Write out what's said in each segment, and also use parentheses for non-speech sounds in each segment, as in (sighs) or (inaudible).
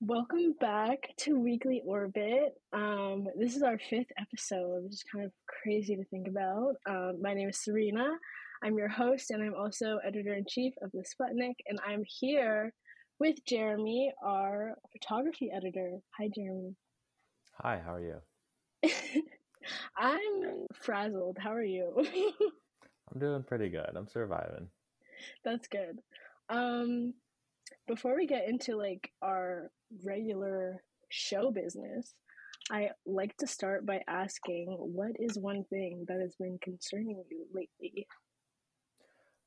Welcome back to Weekly Orbit. Um, this is our fifth episode, which is kind of crazy to think about. Um, my name is Serena. I'm your host, and I'm also editor in chief of the Sputnik. And I'm here with Jeremy, our photography editor. Hi, Jeremy. Hi, how are you? (laughs) I'm frazzled. How are you? (laughs) I'm doing pretty good. I'm surviving. That's good. Um, before we get into like our regular show business, I like to start by asking what is one thing that has been concerning you lately?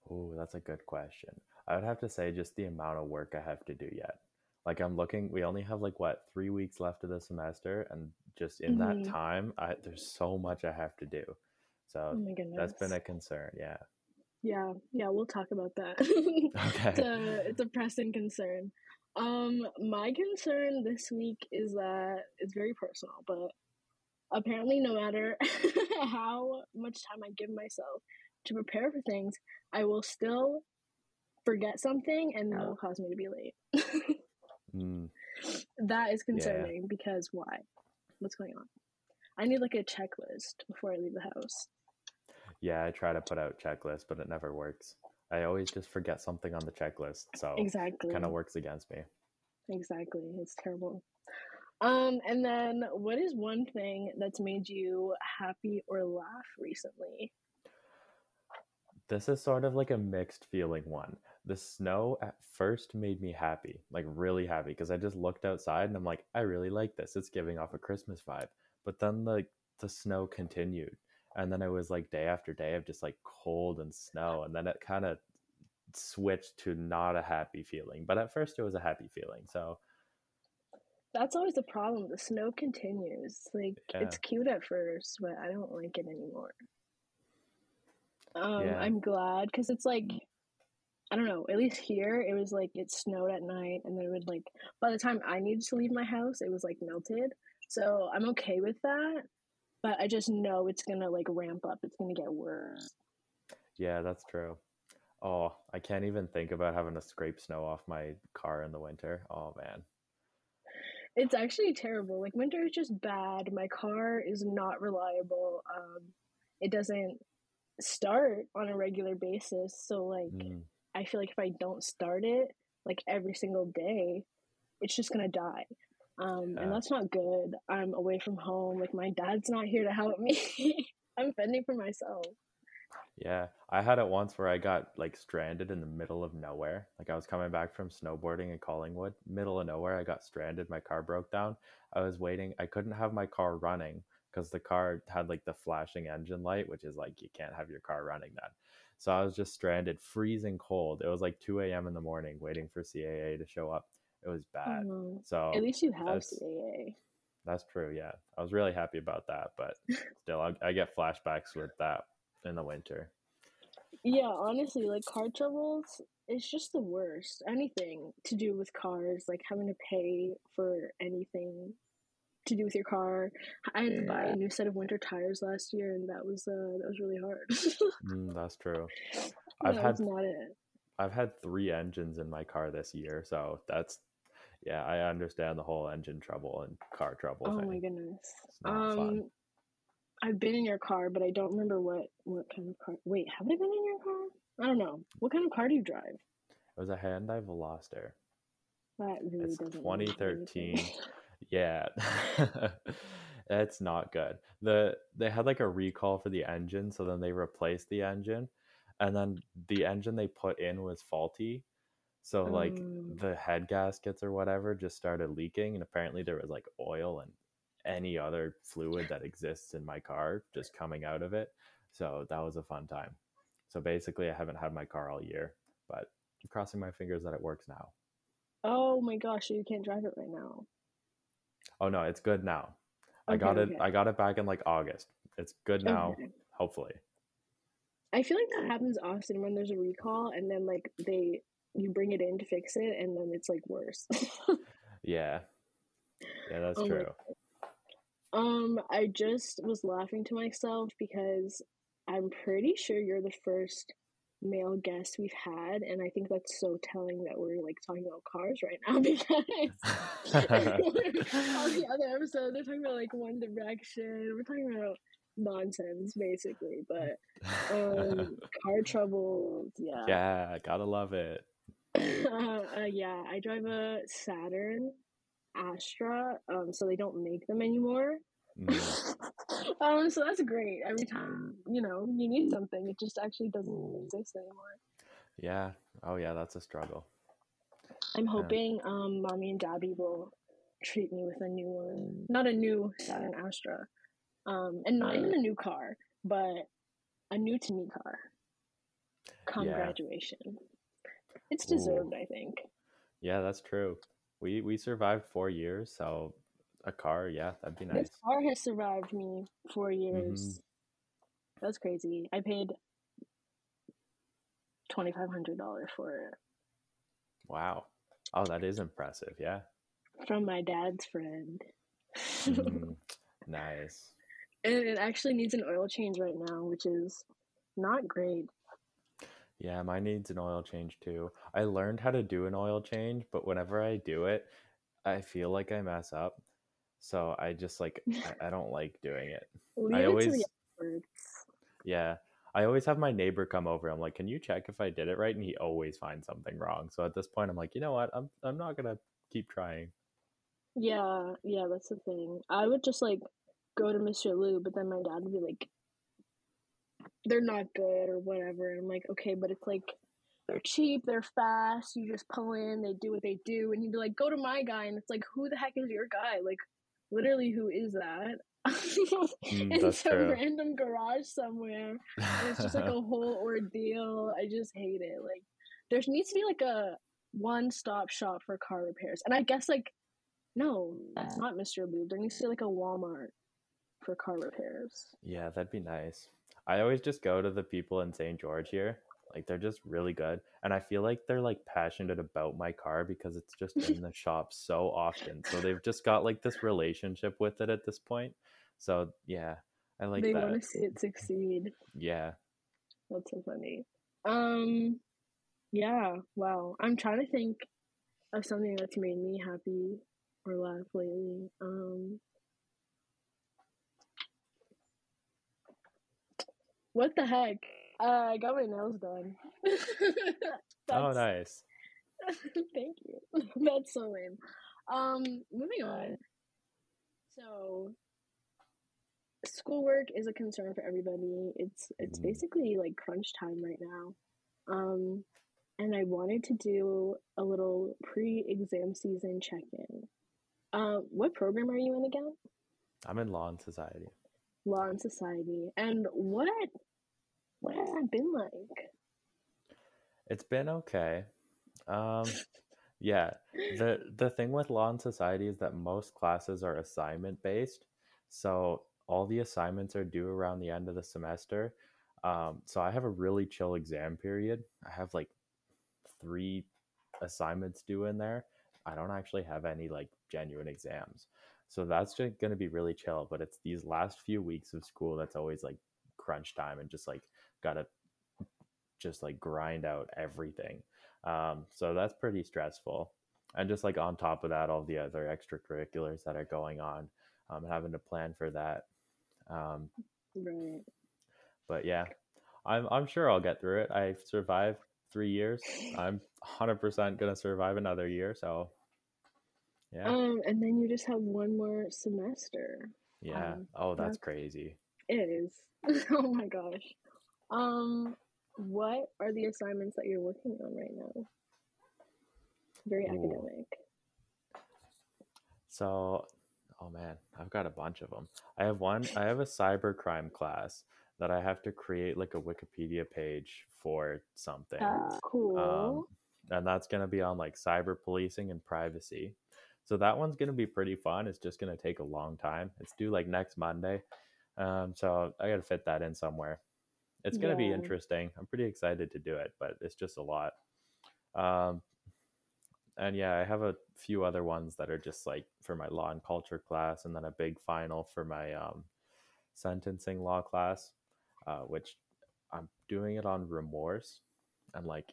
Oh, that's a good question. I would have to say just the amount of work I have to do yet. Like I'm looking, we only have like what three weeks left of the semester, and just in Mhm. that time, I there's so much I have to do. Oh So goodness. that's been a concern. Yeah. Yeah, yeah, we'll talk about that. (laughs) Okay. it's a it's a pressing concern. Um, my concern this week is that it's very personal, but apparently, no matter (laughs) how much time I give myself to prepare for things, I will still forget something, and that will cause me to be late. Mm, (laughs) that is concerning because why? What's going on? I need like a checklist before I leave the house. Yeah, I try to put out checklists, but it never works. I always just forget something on the checklist, so Exactly. kind of works against me. Exactly. It's terrible. Um, and then what is one thing that's made you happy or laugh recently? This is sort of like a mixed feeling one. The snow at first made me happy, like really happy, because I just looked outside and I'm like, I really like this. It's giving off a Christmas vibe. But then like the snow continued. And then it was like day after day of just like cold and snow. And then it kind of switched to not a happy feeling. But at first it was a happy feeling. So That's always the problem. The snow continues. Like Yeah. it's cute at first, but I don't like it anymore. Um, Yeah. I'm glad because it's like I don't know. At least here, it was like it snowed at night, and then it would like by the time I needed to leave my house, it was like melted. So I'm okay with that, but I just know it's gonna like ramp up. It's gonna get worse. yeah, that's true. Oh, I can't even think about having to scrape snow off my car in the winter. Oh man. It's actually terrible. Like winter is just bad. My car is not reliable. Um, it doesn't start on a regular basis. So like Mm. I feel like if I don't start it like every single day, it's just gonna die. Um, and that's not good. I'm away from home. Like my dad's not here to help me. (laughs) I'm fending for myself. Yeah, I had it once where I got like stranded in the middle of nowhere. Like I was coming back from snowboarding in Collingwood, middle of nowhere. I got stranded. My car broke down. I was waiting. I couldn't have my car running because the car had like the flashing engine light, which is like you can't have your car running then. So I was just stranded, freezing cold. It was like 2 a.m. in the morning waiting for CAA to show up. It was bad. Um, So at least you have that's- CAA. that's true. Yeah. I was really happy about that. But (laughs) still, I, I get flashbacks with that in the winter. Yeah, honestly, like car troubles, it's just the worst. Anything to do with cars, like having to pay for anything to do with your car. I had to buy a new set of winter tires last year, and that was uh, that was really hard. Mm, that's true. (laughs) I've that had not it. I've had three engines in my car this year, so that's yeah, I understand the whole engine trouble and car trouble Oh thing. my goodness. Um, fun. I've been in your car, but I don't remember what what kind of car. Wait, have I been in your car? I don't know. What kind of car do you drive? It was a Hyundai Veloster. That really It's doesn't mean 2013. (laughs) Yeah. (laughs) It's not good. The they had like a recall for the engine, so then they replaced the engine and then the engine they put in was faulty. So like Um, the head gaskets or whatever just started leaking and apparently there was like oil and any other fluid that exists in my car just coming out of it. So that was a fun time. So basically I haven't had my car all year, but I'm crossing my fingers that it works now. oh my gosh, you can't drive it right now. Oh no, it's good now. I got it okay. I got it back in like August. It's good now, Okay. hopefully. I feel like that happens often when there's a recall and then like they you bring it in to fix it and then it's like worse. (laughs) Yeah. Yeah, that's my true. um, I just was laughing to myself because I'm pretty sure you're the first male guest we've had, and I think that's so telling that we're like talking about cars right now (laughs) because (laughs) on the other episode they're talking about like One Direction. We're talking about nonsense basically, but um, car troubles, yeah, yeah, gotta love it. (laughs) (laughs) uh, yeah, I drive a Saturn Astra, um, so they don't make them anymore. Mm. (laughs) um, so that's great. Every time you know you need something, it just actually doesn't exist anymore. Yeah. Oh yeah, that's a struggle. I'm hoping yeah. um, mommy and daddy will treat me with a new one, not a new Saturn Astra, um, and not even a new car, but a new to me car. Come yeah. graduation, it's deserved, Ooh. I think. Yeah, that's true. We we survived four years, so a car, yeah, that'd be nice. This car has survived me four years. Mm-hmm. That's crazy. I paid twenty five hundred dollars for it. Wow. Oh, that is impressive. Yeah. From my dad's friend. mm, (laughs) nice. And it actually needs an oil change right now, which is not great. Yeah, mine needs an oil change too. I learned how to do an oil change, but whenever I do it, I feel like I mess up. So I just like I, I don't like doing it. (laughs) Leave I always Yeah. I always have my neighbor come over. I'm like, "Can you check if I did it right?" And he always finds something wrong. So at this point, I'm like, "You know what? I'm I'm not going to keep trying." Yeah, yeah, that's the thing. I would just like go to Mr. Lube, but then my dad would be like, they're not good or whatever. And I'm like, okay, but it's like they're cheap, they're fast. You just pull in, they do what they do, and you'd be like, go to my guy, and it's like, who the heck is your guy? Like, literally, who is that? (laughs) mm, in some true. random garage somewhere. And it's just like a (laughs) whole ordeal. I just hate it. Like, there needs to be like a one stop shop for car repairs. And I guess like no, that's not Mr. Lube. There needs to be like a Walmart for car repairs. Yeah, that'd be nice. I always just go to the people in St. George here. Like they're just really good. And I feel like they're like passionate about my car because it's just in the (laughs) shop so often. So they've just got like this relationship with it at this point. So yeah, I like they that. want to see it succeed. Yeah. That's so funny. Um yeah, wow. I'm trying to think of something that's made me happy or laugh lately. Um What the heck? Uh, I got my nails done. (laughs) oh, nice. (laughs) Thank you. (laughs) That's so lame. Um, moving on. So, schoolwork is a concern for everybody. It's it's mm. basically like crunch time right now. Um, and I wanted to do a little pre-exam season check-in. Uh, what program are you in again? I'm in Law and Society law and society and what what has that been like? It's been okay. Um yeah the the thing with law and society is that most classes are assignment based so all the assignments are due around the end of the semester. Um so i have a really chill exam period. I have like three assignments due in there. I don't actually have any like genuine exams so that's just going to be really chill. But it's these last few weeks of school that's always like crunch time and just like got to just like grind out everything. Um, so that's pretty stressful. And just like on top of that, all the other extracurriculars that are going on, um, having to plan for that. Um, right. But yeah, I'm I'm sure I'll get through it. I've survived three years. I'm 100% gonna survive another year. So yeah. Um, and then you just have one more semester. Yeah. Um, oh, that's, that's crazy. It is. (laughs) oh my gosh. Um, what are the assignments that you're working on right now? Very Ooh. academic. So, oh man, I've got a bunch of them. I have one. I have a cybercrime class that I have to create like a Wikipedia page for something. That's cool. Um, and that's going to be on like cyber policing and privacy. So that one's going to be pretty fun. It's just going to take a long time. It's due like next Monday. Um, so I got to fit that in somewhere. It's going to yeah. be interesting. I'm pretty excited to do it, but it's just a lot. Um, and yeah, I have a few other ones that are just like for my law and culture class, and then a big final for my um, sentencing law class, uh, which I'm doing it on remorse. and like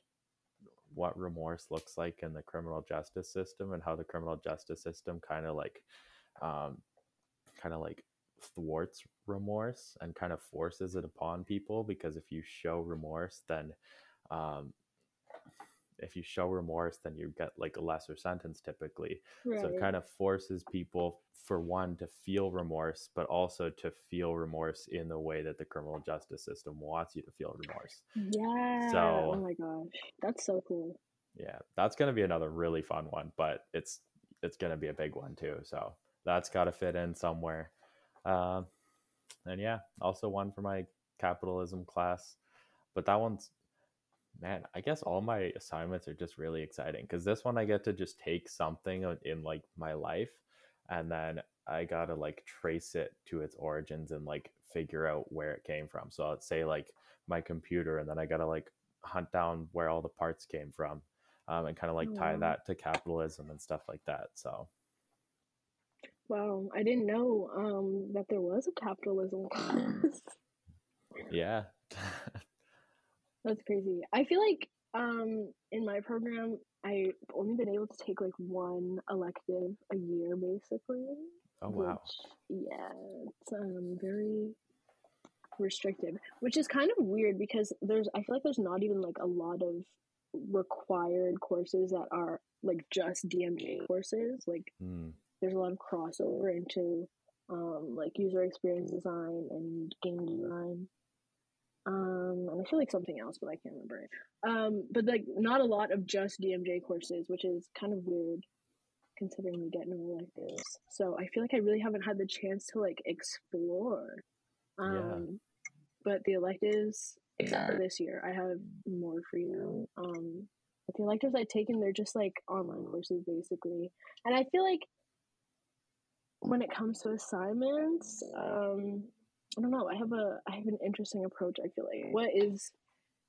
what remorse looks like in the criminal justice system and how the criminal justice system kind of like um, kind of like thwarts remorse and kind of forces it upon people because if you show remorse then um, if you show remorse then you get like a lesser sentence typically. Right. so it kind of forces people for one to feel remorse but also to feel remorse in the way that the criminal justice system wants you to feel remorse. Yeah. So oh my gosh. That's so cool. Yeah that's going to be another really fun one but it's it's going to be a big one too so that's got to fit in somewhere. Um, and yeah also one for my capitalism class but that one's man i guess all my assignments are just really exciting because this one i get to just take something in like my life and then i gotta like trace it to its origins and like figure out where it came from. So let's say like my computer and then i gotta like hunt down where all the parts came from um, and kind of like tie that to capitalism and stuff like that so. Wow i didn't know um, that there was a capitalism (laughs) class. Yeah (laughs) That's crazy. I feel like um in my program I've only been able to take like one elective a year basically. Oh wow. Which, yeah, it's um very restrictive, which is kind of weird because there's I feel like there's not even like a lot of required courses that are like just DMJ courses. Like mm. there's a lot of crossover into um like user experience design and game design um, and I feel like something else, but I can't remember it. Um, but like not a lot of just DMJ courses, which is kind of weird considering we get no electives. So I feel like I really haven't had the chance to like explore. Um, yeah. but the electives, except for this year, I have more freedom. Um, but the electives I've taken, they're just like online courses basically, and I feel like when it comes to assignments, um, I don't know. I have a I have an interesting approach. I feel like. What is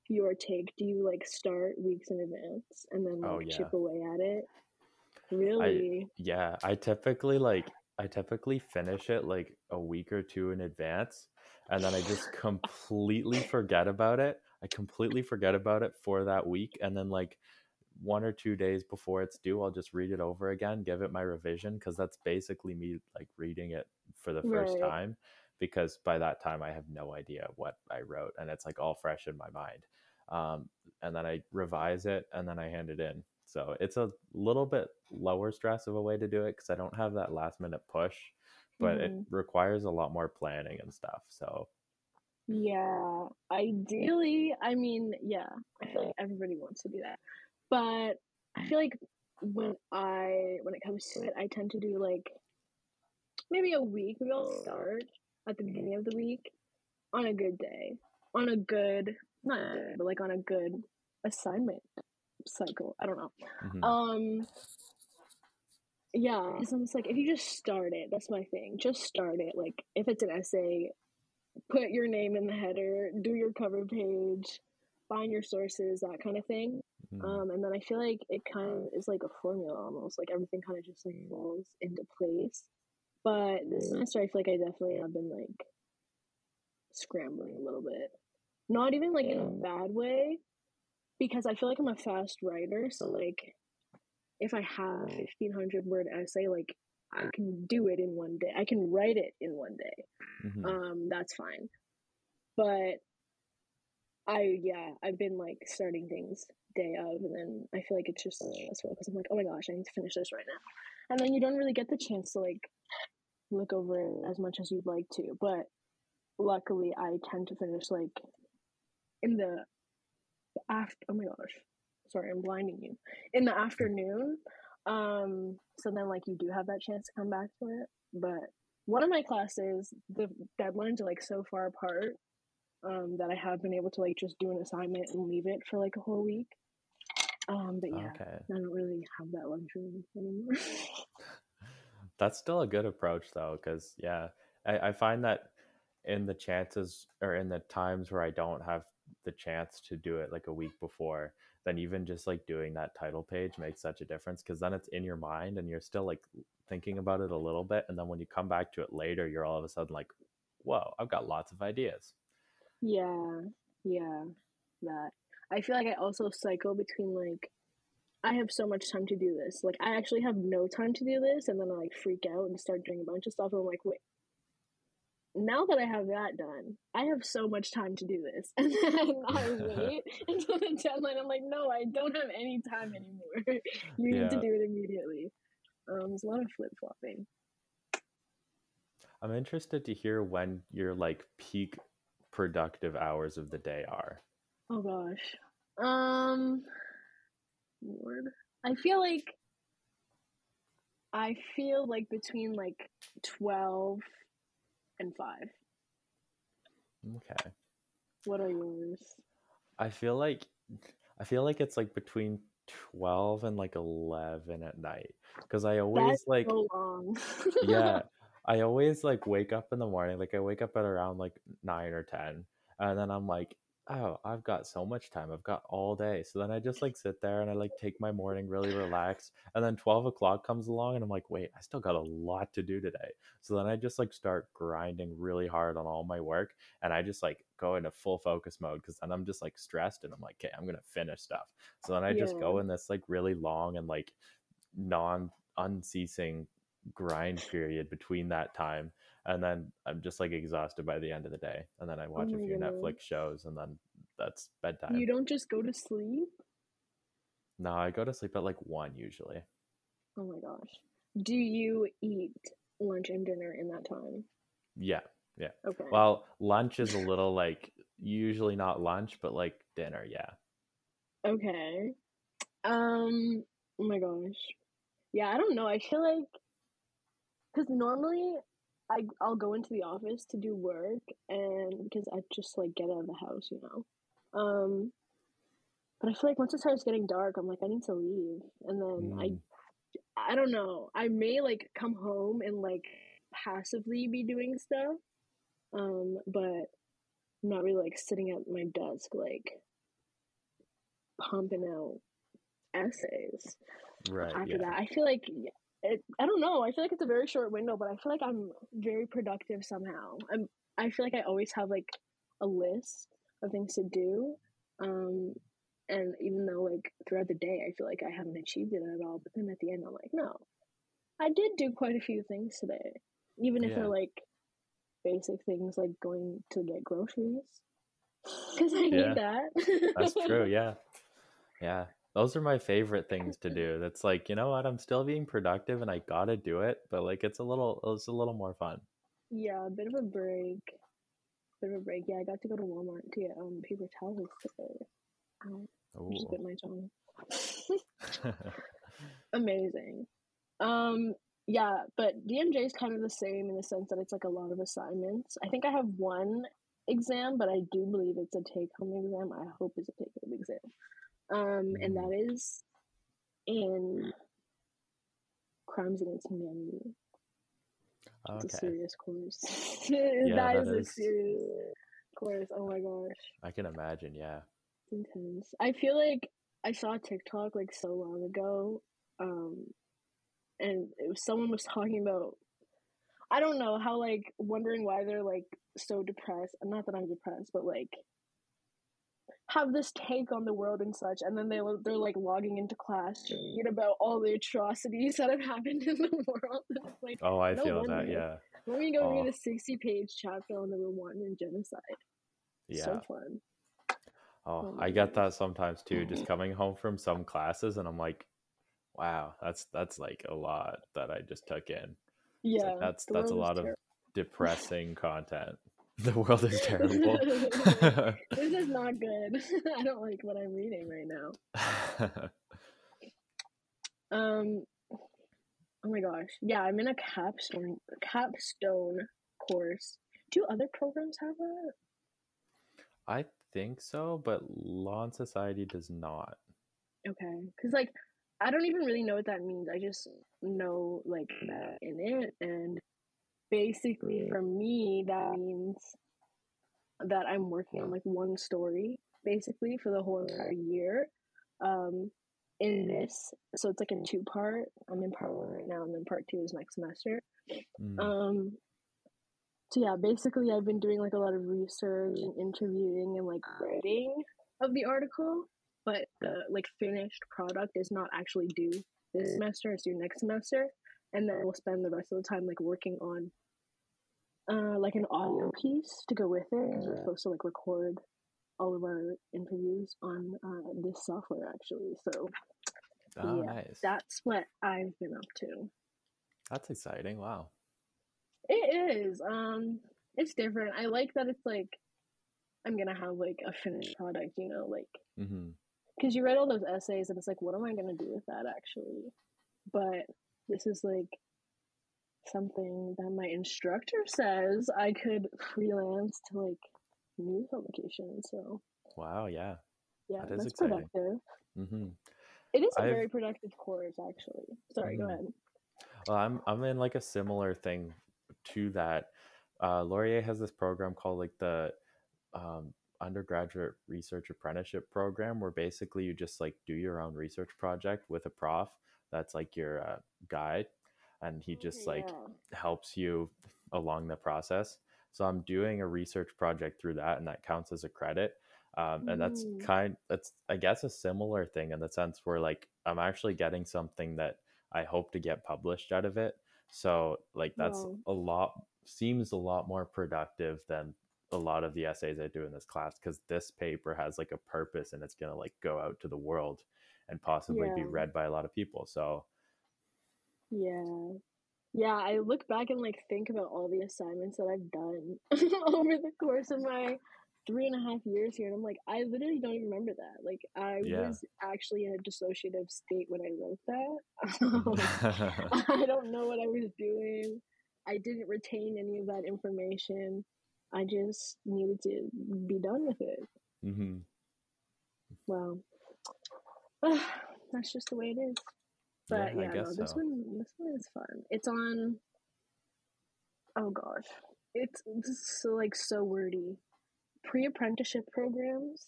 your take? Do you like start weeks in advance and then like oh, yeah. chip away at it? Really? I, yeah, I typically like I typically finish it like a week or two in advance, and then I just completely forget about it. I completely forget about it for that week, and then like one or two days before it's due, I'll just read it over again, give it my revision because that's basically me like reading it for the first right. time because by that time I have no idea what I wrote and it's like all fresh in my mind. Um, and then I revise it and then I hand it in. So it's a little bit lower stress of a way to do it because I don't have that last minute push, but mm-hmm. it requires a lot more planning and stuff. So yeah, ideally, I mean, yeah, I feel like everybody wants to do that, but I feel like when I when it comes to it, I tend to do like maybe a week. I'll start at the beginning of the week on a good day, on a good, not good, but like on a good assignment cycle. I don't know. Mm-hmm. Um, yeah, because I'm just like, if you just start it, that's my thing. Just start it. Like, if it's an essay, put your name in the header, do your cover page, find your sources, that kind of thing. Mm-hmm. Um, and then I feel like it kind of is like a formula almost. Like everything kind of just like falls into place. But this semester, I feel like I definitely have been like scrambling a little bit. Not even like in a bad way, because I feel like I'm a fast writer. So like, if I have fifteen hundred word essay, like I can do it in one day. I can write it in one day. Mm-hmm. Um, that's fine. But I yeah, I've been like starting things day of, and then I feel like it's just stressful because I'm like, oh my gosh, I need to finish this right now and then you don't really get the chance to like look over it as much as you'd like to. But luckily, I tend to finish like in the after. Oh my gosh, sorry, I'm blinding you. In the afternoon. Um, so then like you do have that chance to come back to it. But one of my classes, the deadlines are like so far apart um, that I have been able to like just do an assignment and leave it for like a whole week. Um, but yeah, okay. I don't really have that luxury anymore. (laughs) That's still a good approach though, because yeah, I, I find that in the chances or in the times where I don't have the chance to do it like a week before, then even just like doing that title page makes such a difference because then it's in your mind and you're still like thinking about it a little bit. And then when you come back to it later, you're all of a sudden like, whoa, I've got lots of ideas. Yeah, yeah, that. I feel like I also cycle between like I have so much time to do this. Like I actually have no time to do this, and then I like freak out and start doing a bunch of stuff. And I'm like, wait. Now that I have that done, I have so much time to do this, (laughs) and then I (laughs) wait until the deadline. I'm like, no, I don't have any time anymore. (laughs) you need Yeah. to do it immediately. Um, there's a lot of flip flopping. I'm interested to hear when your like peak productive hours of the day are. Oh gosh. Um Lord. I feel like I feel like between like 12 and 5. Okay. What are yours? I feel like I feel like it's like between 12 and like 11 at night because I always That's like so (laughs) yeah, I always like wake up in the morning like I wake up at around like 9 or 10 and then I'm like oh, I've got so much time. I've got all day. So then I just like sit there and I like take my morning really relaxed. And then 12 o'clock comes along and I'm like, wait, I still got a lot to do today. So then I just like start grinding really hard on all my work and I just like go into full focus mode because then I'm just like stressed and I'm like, okay, I'm going to finish stuff. So then I just go in this like really long and like non unceasing grind period between that time and then i'm just like exhausted by the end of the day and then i watch a few goodness. netflix shows and then that's bedtime you don't just go to sleep? no i go to sleep at like one usually Oh my gosh. Do you eat lunch and dinner in that time? Yeah. Yeah Okay. well lunch is a little like usually not lunch but like dinner yeah Okay. Um. Oh my gosh. Yeah, I don't know. I feel like because normally I I'll go into the office to do work, and because I just like get out of the house, you know. Um. But I feel like once it starts getting dark, I'm like I need to leave, and then Mm, I I don't know. I may like come home and like passively be doing stuff, um, but I'm not really like sitting at my desk like pumping out essays right after yeah that. I feel like it, I don't know. I feel like it's a very short window, but I feel like I'm very productive somehow. I'm. I feel like I always have like a list of things to do, um, and even though like throughout the day I feel like I haven't achieved it at all, but then at the end I'm like, no, I did do quite a few things today, even if Yeah. they're like basic things like going to get groceries because I Yeah. need that. that's true (laughs) yeah yeah those are my favorite things to do that's like you know what i'm still being productive and i gotta do it but like it's a little it's a little more fun Yeah, a bit of a break. Bit of a break. Yeah, I got to go to Walmart to get um paper towels today. I just bit my tongue. (laughs) (laughs) Amazing. Um, yeah, but DMJ is kind of the same in the sense that it's like a lot of assignments. I think I have one exam, but I do believe it's a take home exam. I hope it's a take home exam. Um, and Mm. that is in crimes against humanity. Okay. It's a serious course. (laughs) Yeah, that that is a serious course. Oh my gosh, i can imagine yeah it's intense. I feel like I saw a TikTok like so long ago, um, and it was someone was talking about. I don't know how like wondering why they're like so depressed. Not that I'm depressed, but like have this take on the world and such, and then they they're like logging into class to read about all the atrocities that have happened (laughs) in the world. (laughs) It's like, oh i No feel that yeah let me go Oh. read a sixty-page chapter on the Rwandan genocide. yeah So fun. Oh, Oh I get that sometimes too. Just (laughs) coming home from some classes and I'm like, wow, that's that's like a lot that I just took in. Yeah, like, that's that's a lot of depressing content. (laughs) The world is terrible. (laughs) (laughs) this is not good. I don't like what I'm reading right now. Um, oh my gosh, yeah, I'm in a capstone capstone course. Do other programs have that? I think so, but Law and Society does not. Okay, because like I don't even really know what that means. I just know like that in it, and basically for me that means that I'm working on like one story basically for the whole entire year. Um, in this, so it's like a two part. I'm in part one right now, and then part two is next semester. Mm, Um, so yeah, basically I've been doing like a lot of research and interviewing and like writing of the article, but the like finished product is not actually due this semester. It's due next semester, and then we'll spend the rest of the time like working on uh like an audio piece to go with it because we're supposed to like record all of our interviews on uh, this software actually. So Oh, yeah, nice. that's what I've been up to. That's exciting. Wow. It is. Um, it's different. I like that it's like I'm gonna have like a finished product. You know, like Mm-hmm. because you read all those essays and it's like, what am I gonna do with that actually? But this is like something that my instructor says I could freelance to like new publications. So Wow. Yeah. yeah, That is that's exciting. productive. Mm-hmm. It is a I've- very productive course, actually. Sorry, go Mhm. ahead. Well, I'm I'm in like a similar thing to that. Uh, Laurier has this program called like the um, undergraduate research apprenticeship program, where basically you just like do your own research project with a prof that's like your uh, guide, and he just like Yeah. helps you along the process. So I'm doing a research project through that, and that counts as a credit. Um, and that's Mm. kind. That's I guess a similar thing in the sense where like I'm actually getting something that I hope to get published out of it. So like that's Wow. a lot seems a lot more productive than a lot of the essays I do in this class because this paper has like a purpose and it's gonna like go out to the world and possibly be read by a lot of people. So Yeah. Yeah, I look back and like think about all the assignments that I've done (laughs) over the course of my three and a half years here, and I'm like, I literally don't even remember that. Like, I Yeah. was actually in a dissociative state when I wrote (laughs) that. (laughs) I don't know what I was doing. I didn't retain any of that information. I just needed to be done with it. hmm Well, (sighs) that's just the way it is. But Yeah, yeah, no, this so. one this one is fun. It's on oh gosh. It's it's so like so wordy. Pre apprenticeship programs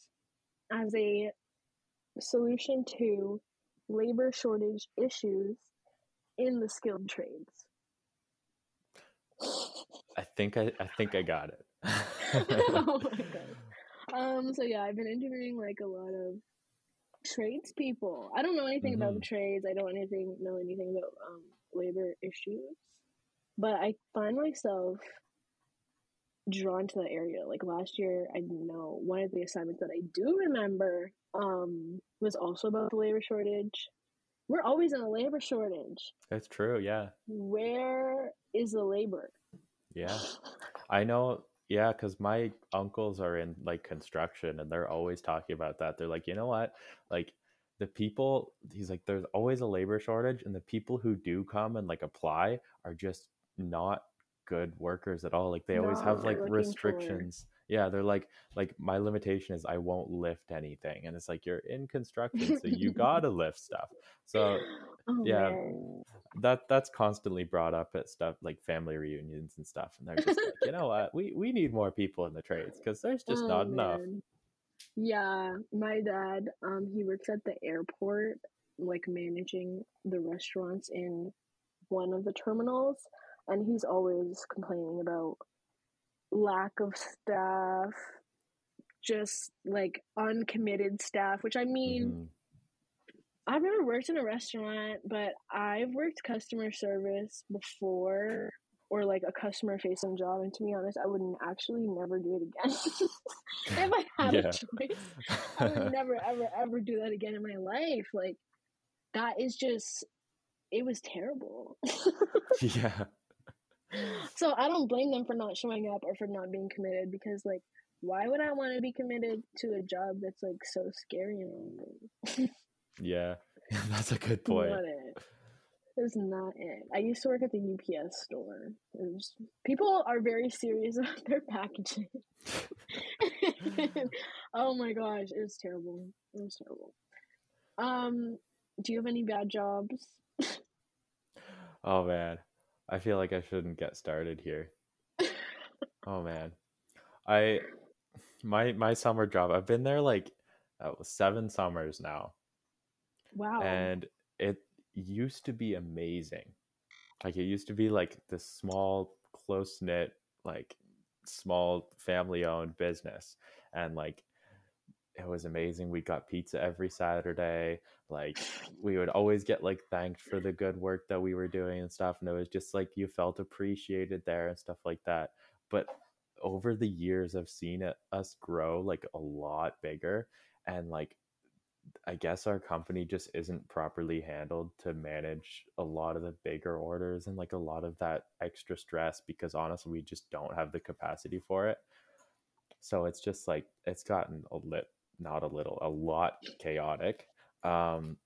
as a solution to labor shortage issues in the skilled trades. I think I, I think I got it. (laughs) oh my (laughs) god. Um. So yeah, I've been interviewing like a lot of tradespeople. I don't know anything about the Mhm. trades. I don't anything know anything about um labor issues, but I find myself drawn to that area. Like last year, I know one of the assignments that I do remember um was also about the labor shortage. We're always in a labor shortage. It's true. Yeah. Where is the labor? Yeah. I know. Yeah, because my uncles are in like construction and they're always talking about that. They're like, you know what? Like the people, he's like, there's always a labor shortage, and the people who do come and like apply are just not good workers at all. Like they always have like for- restrictions. Yeah, they're like, like my limitation is I won't lift anything, and it's like you're in construction, so you (laughs) gotta lift stuff. So Oh, yeah, man. that that's constantly brought up at stuff like family reunions and stuff and they're just like you know what we we need more people in the trades because there's just Oh, not enough. Yeah, my dad, um, he works at the airport, like managing the restaurants in one of the terminals, and he's always complaining about lack of staff, just like uncommitted staff, which I mean, Mhm. I've never worked in a restaurant, but I've worked customer service before or like a customer facing job and to be honest, I would actually never do it again. (laughs) if I had Yeah. a choice, I would (laughs) never ever ever do that again in my life. Like that is just it was terrible. (laughs) yeah so I don't blame them for not showing up or for not being committed because like why would I want to be committed to a job that's like so scary (laughs) yeah (laughs) that's a good point Not it. It's not it. I used to work at the UPS store. Was, people are very serious (laughs) about their packaging. oh my gosh, it was terrible. It was terrible. Um, do you have any bad jobs? oh man i feel like i shouldn't get started here. (laughs) Oh man. I my my summer job i've been there like uh, seven summers now. Wow. and it used to be amazing. Like it used to be like this small close knit like small family owned business. And like it was amazing. We got pizza every Saturday. Like we would always get like thanked for the good work that we were doing and stuff. And it was just like you felt appreciated there and stuff like that. But over the years, I've seen it us grow like a lot bigger. And like I guess our company just isn't properly handled to manage a lot of the bigger orders and like a lot of that extra stress because honestly, we just don't have the capacity for it. So it's just like it's gotten a lit not a little, a lot chaotic. Um,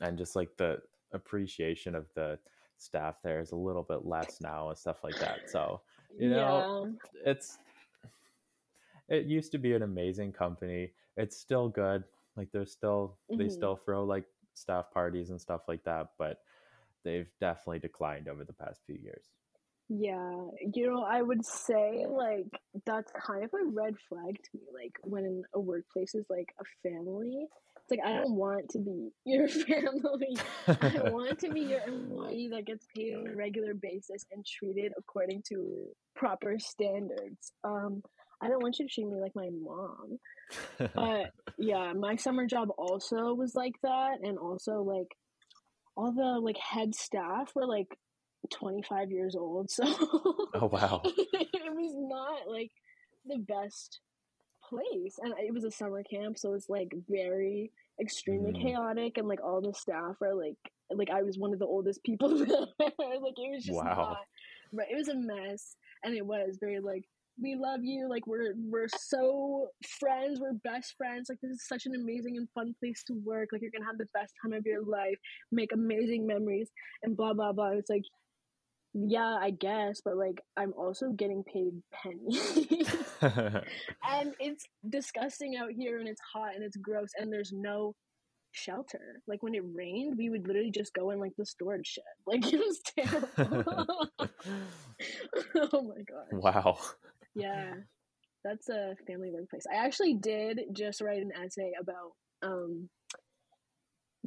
and just like the appreciation of the staff there is a little bit less now and stuff like that. So, you know, yeah. it's it used to be an amazing company. It's still good. Like they're still mm-hmm. they still throw like staff parties and stuff like that, but they've definitely declined over the past few years. Yeah, you know, I would say like that's kind of a red flag to me. Like when a workplace is like a family, it's like I don't want to be (laughs) your family. I (laughs) want to be your employee that gets paid on a regular basis and treated according to proper standards. Um, I don't want you to treat me like my mom. but (laughs) yeah, my summer job also was like that, and also like all the like head staff were like 25 years old. So (laughs) Oh wow. it was not like the best place. And it was a summer camp, so it's like very extremely mm. chaotic and like all the staff are like like I was one of the oldest people (laughs) there. like it was just wow. not right. It was a mess. And it was very like we love you like we're we're so friends we're best friends like this is such an amazing and fun place to work like you're gonna have the best time of your life make amazing memories and blah blah blah it's like yeah, I guess, but like I'm also getting paid pennies. (laughs) (laughs) and it's disgusting out here and it's hot and it's gross and there's no shelter. Like when it rained, we would literally just go in like the storage shed. (laughs) Like it was terrible. oh my god. Wow. Yeah. That's a family workplace. I actually did just write an essay about um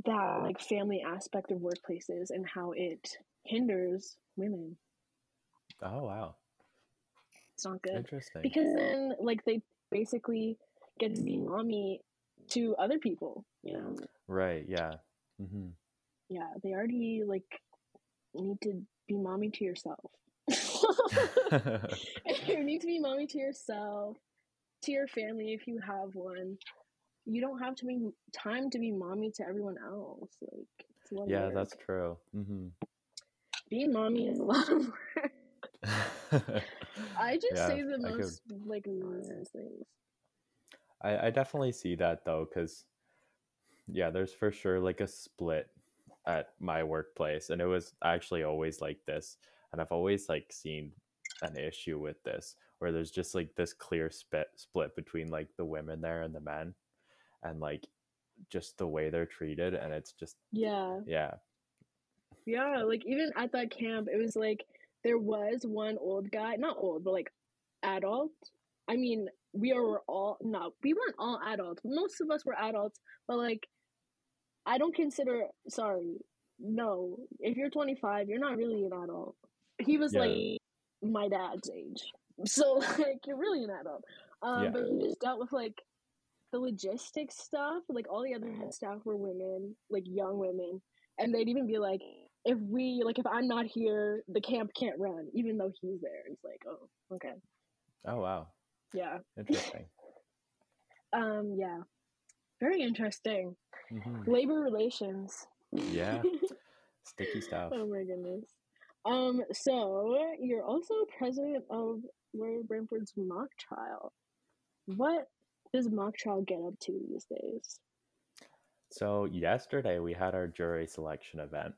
that like family aspect of workplaces and how it hinders women. Oh wow. It's not good. Interesting. Because then like they basically get to be mommy to other people, you know. Right, yeah. Mm-hmm. Yeah, they already like need to be mommy to yourself. (laughs) (laughs) you need to be mommy to yourself, to your family if you have one. You don't have to be time to be mommy to everyone else. Like, yeah, that's true. Mm-hmm being mommy is a lot of work. (laughs) I just yeah, say the most like nonsense things. I, I definitely see that though, because yeah, there's for sure like a split at my workplace, and it was actually always like this, and I've always like seen an issue with this where there's just like this clear split split between like the women there and the men, and like just the way they're treated, and it's just yeah yeah yeah, like even at that camp, it was like there was one old guy, not old, but like adult. I mean, we are all no, we weren't all adults. Most of us were adults, but like I don't consider sorry, no. If you're 25, you're not really an adult. He was yeah. like my dad's age. So (laughs) like you're really an adult. Um yeah. but he just dealt with like the logistics stuff. Like all the other head staff were women, like young women. And they'd even be like, if we like if I'm not here, the camp can't run, even though he's there. It's like, oh, okay. Oh wow. Yeah. Interesting. (laughs) um, yeah. Very interesting. Mm-hmm. Labor relations. Yeah. (laughs) Sticky stuff. Oh my goodness. Um, so you're also president of Laurier Brantford's mock trial. What does mock trial get up to these days? So yesterday we had our jury selection event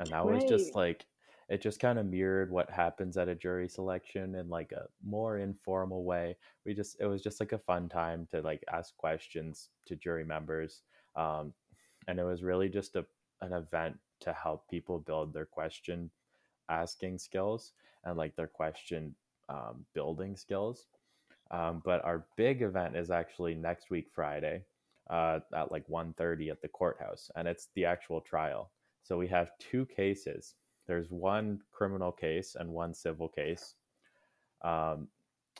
and that was just like it just kind of mirrored what happens at a jury selection in like a more informal way. We just it was just like a fun time to like ask questions to jury members um, and it was really just a, an event to help people build their question asking skills and like their question um, building skills. Um, but our big event is actually next week friday uh, at like 1.30 at the courthouse and it's the actual trial so we have two cases. There's one criminal case and one civil case. Um,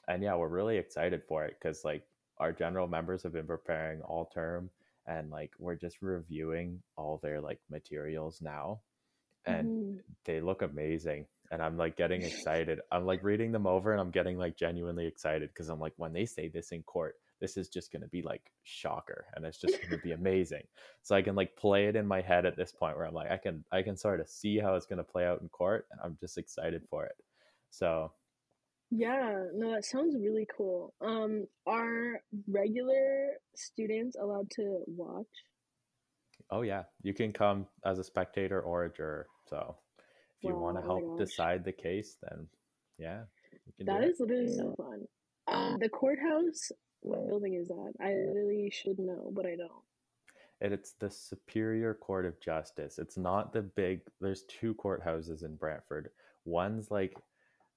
and yeah, we're really excited for it because like our general members have been preparing all term and like we're just reviewing all their like materials now and Mhm. they look amazing and i'm like getting excited i'm like reading them over and i'm getting like genuinely excited because i'm like when they say this in court this is just going to be like shocker and it's just going to be amazing so i can like play it in my head at this point where i'm like i can i can sort of see how it's going to play out in court and i'm just excited for it so Yeah, no, that sounds really cool. Um, are regular students allowed to watch? oh yeah you can come as a spectator or a juror so if you want to oh help gosh. decide the case then yeah you can That do it is literally so fun. Um, the courthouse, what building is that? I really should know, but I don't. and it's the Superior Court of Justice. It's not the big. There's two courthouses in Brantford. One's like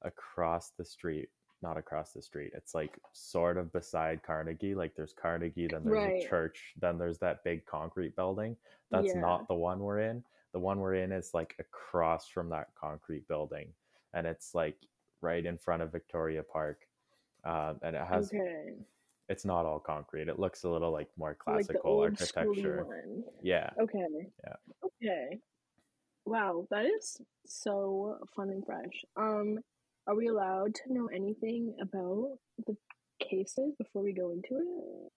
across the street, not across the street. It's like sort of beside Carnegie. Like there's Carnegie, then there's Right. a church, then there's that big concrete building. That's Yeah. not the one we're in. The one we're in is like across from that concrete building, and it's like right in front of Victoria Park. Um, and it has Okay. It's not all concrete. It looks a little like more classical old architecture. Yeah. Okay. Yeah. Okay. Wow, that is so fun and fresh. Um, are we allowed to know anything about the cases before we go into it?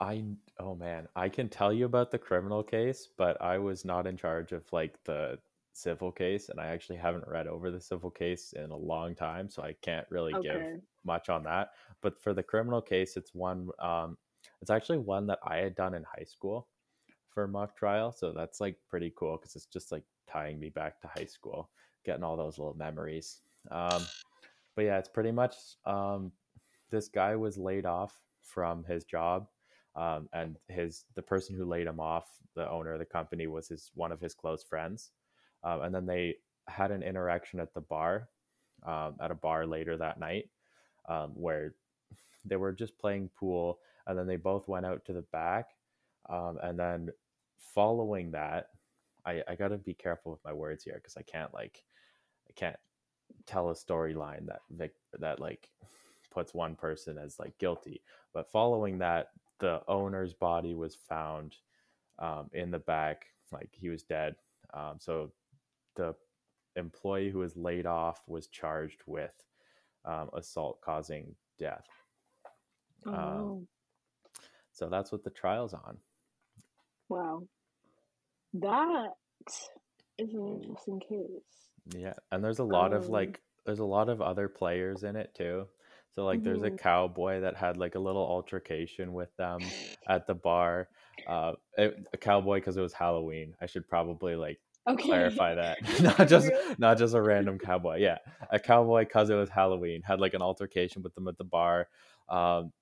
I oh man, I can tell you about the criminal case, but I was not in charge of like the civil case and I actually haven't read over the civil case in a long time, so I can't really give much on that. But for the criminal case, it's one um it's actually one that I had done in high school for mock trial, so that's like pretty cool cuz it's just like tying me back to high school, getting all those little memories. Um but yeah, it's pretty much um this guy was laid off from his job um, and his the person who laid him off the owner of the company was his one of his close friends um, and then they had an interaction at the bar um, at a bar later that night um, where they were just playing pool and then they both went out to the back. Um, and then following that i, I got to be careful with my words here because i can't like i can't tell a storyline that Vic, that like puts one person as like guilty. But following that the owner's body was found um, in the back like he was dead. Um, so the employee who was laid off was charged with um, assault causing death Oh, Um, so that's what the trial's on wow. That is an interesting case. Yeah, and there's a lot of Um, like there's a lot of other players in it too. So like there's a Mhm. cowboy that had like a little altercation with them at the bar. Uh, it- a cowboy because it was Halloween. I should probably like Okay. clarify that. (laughs) (laughs) not just not just a random cowboy. Yeah, a cowboy because it was Halloween had like an altercation with them at the bar. Um,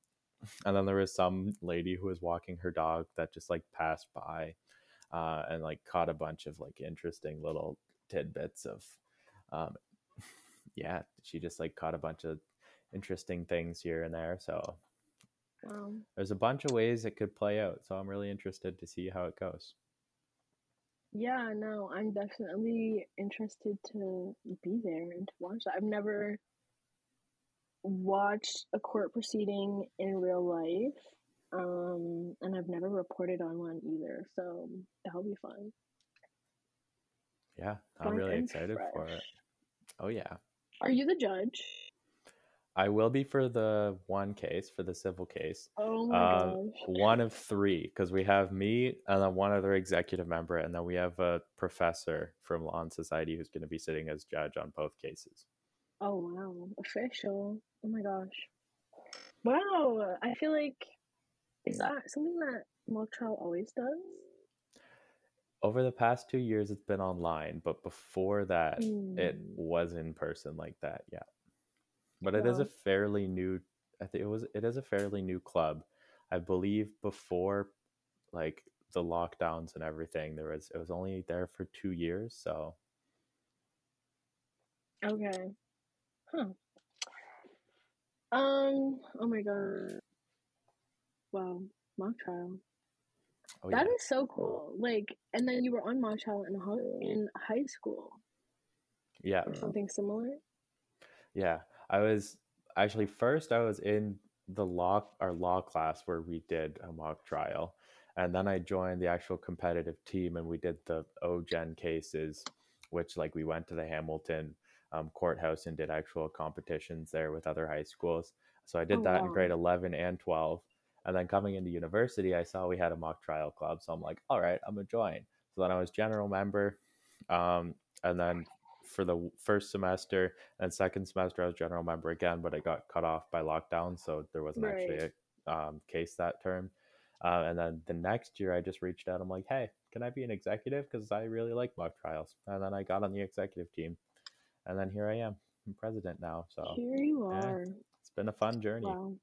and then there was some lady who was walking her dog that just like passed by uh, and like caught a bunch of like interesting little tidbits of um, (laughs) yeah she just like caught a bunch of interesting things here and there so Wow. there's a bunch of ways it could play out so i'm really interested to see how it goes Yeah, no, I'm definitely interested to be there and to watch that. I've never watched a court proceeding in real life, um, and I've never reported on one either, so that'll be fun. yeah i'm Fun really excited for it oh yeah Are you the judge? I will be for the one case for the civil case Oh my Um, gosh. one of three because we have me and then one other executive member and then we have a professor from law and society who's going to be sitting as judge on both cases Oh wow. Official. Oh my gosh. Wow. I feel like is that something that mock trial always does? over the past two years it's been online but before that it Hmm. was in person like that yeah but it is a fairly new i think it was it is a fairly new club i believe before like the lockdowns and everything there was it was only there for two years so Okay. Huh. Um, oh my god. Wow. Mock trial. oh That yeah is so cool. Like, and then you were on mock trial in high, in high school yeah or something similar? Yeah, I was actually first. I was in the law our law class where we did a mock trial and then i joined the actual competitive team and we did the OJEN cases which like we went to the hamilton um, courthouse and did actual competitions there with other high schools so i did Oh, that in grade 11 and 12 and then coming into university i saw we had a mock trial club so i'm like all right i'm gonna join so then i was general member um, and then for the first semester and second semester I was general member again, but it got cut off by lockdown, so there wasn't actually a um, case that term. Uh, and then the next year, I just reached out. I'm like, hey, can I be an executive? Because I really like mock trials. And then I got on the executive team, and then here I am, I'm president now. So Here you yeah. are. it's been a fun journey. Wow.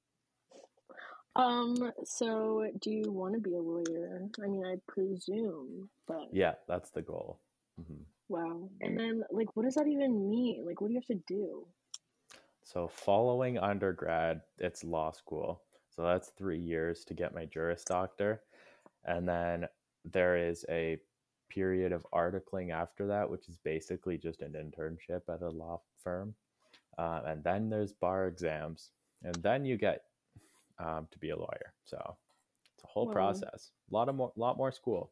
Um, so do you want to be a lawyer? I mean, I presume, but Yeah, that's the goal. hmm wow. And then, like, what does that even mean? Like, what do you have to do? So following undergrad, it's law school. So that's three years to get my Juris Doctor. And then there is a period of articling after that, which is basically just an internship at a law firm. Uh, and then there's bar exams. And then you get um, to be a lawyer. So it's a whole Wow. process. A lot of more, lot more school.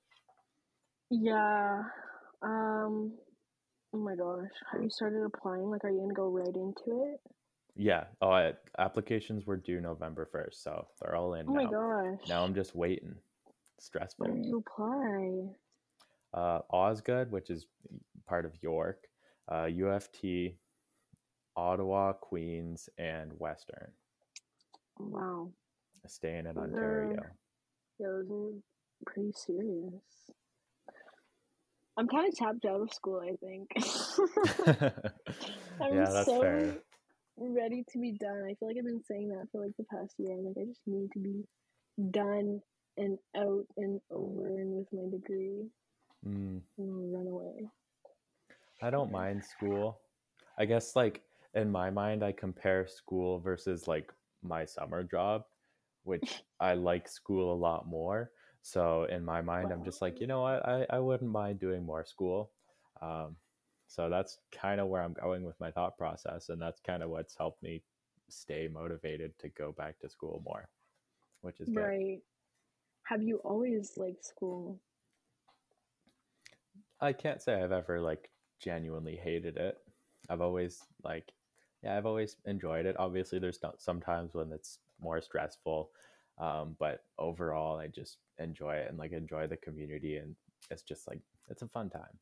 Yeah. Um, oh my gosh. Have you started applying? Like, are you gonna go right into it? Yeah. Oh, I, applications were due November 1st. So they're all in Oh my now. gosh. Now I'm just waiting. Stressful. Where did you apply? uh, Osgoode, which is part of York, uh, UFT, Ottawa, Queens, and Western. Wow. Staying in Those Ontario. are- Yeah, those are pretty serious. I'm kind of tapped out of school, I think. (laughs) I'm (laughs) yeah, that's so fair. ready to be done. I feel like I've been saying that for like the past year. I'm like, I just need to be done and out and over and with my degree Mm, and run away. I don't mind school. I guess, like, in my mind, I compare school versus like my summer job, which (laughs) I like school a lot more. So, in my mind, I'm just like, you know what? I, I wouldn't mind doing more school. Um, so, that's kind of where I'm going with my thought process. And that's kind of what's helped me stay motivated to go back to school more, which is good. Right. Have you always liked school? I can't say I've ever like genuinely hated it. I've always like, yeah, I've always enjoyed it. Obviously, there's not sometimes when it's more stressful, um, but overall, I just enjoy it and like enjoy the community, and it's just like it's a fun time.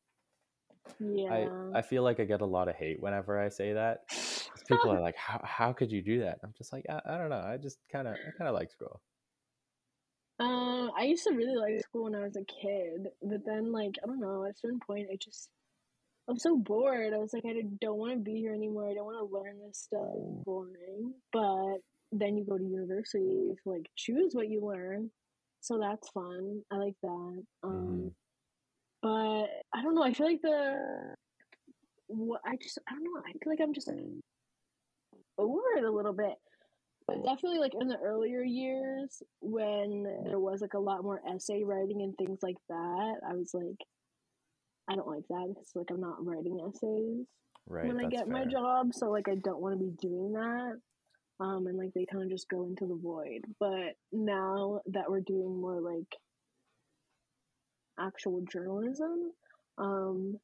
Yeah. I I feel like I get a lot of hate whenever I say that People are like, "How how could you do that?" I'm just like, I, I don't know. I just kind of I kind of like school. Um, I used to really like school when I was a kid, but then like I don't know, at a certain point, I just I'm so bored. I was like, I don't want to be here anymore. I don't want to learn this stuff. It's boring. But then you go to university, to, like choose what you learn, so that's fun. I like that. Um, Mhm. but I don't know. I feel like the what I just I don't know. I feel like I'm just over it a little bit. But definitely like in the earlier years when there was like a lot more essay writing and things like that, I was like, I don't like that because like I'm not writing essays Right. when I get my job, so like I don't want to be doing that. Um, and like they kind of just go into the void. But now that we're doing more like actual journalism, um,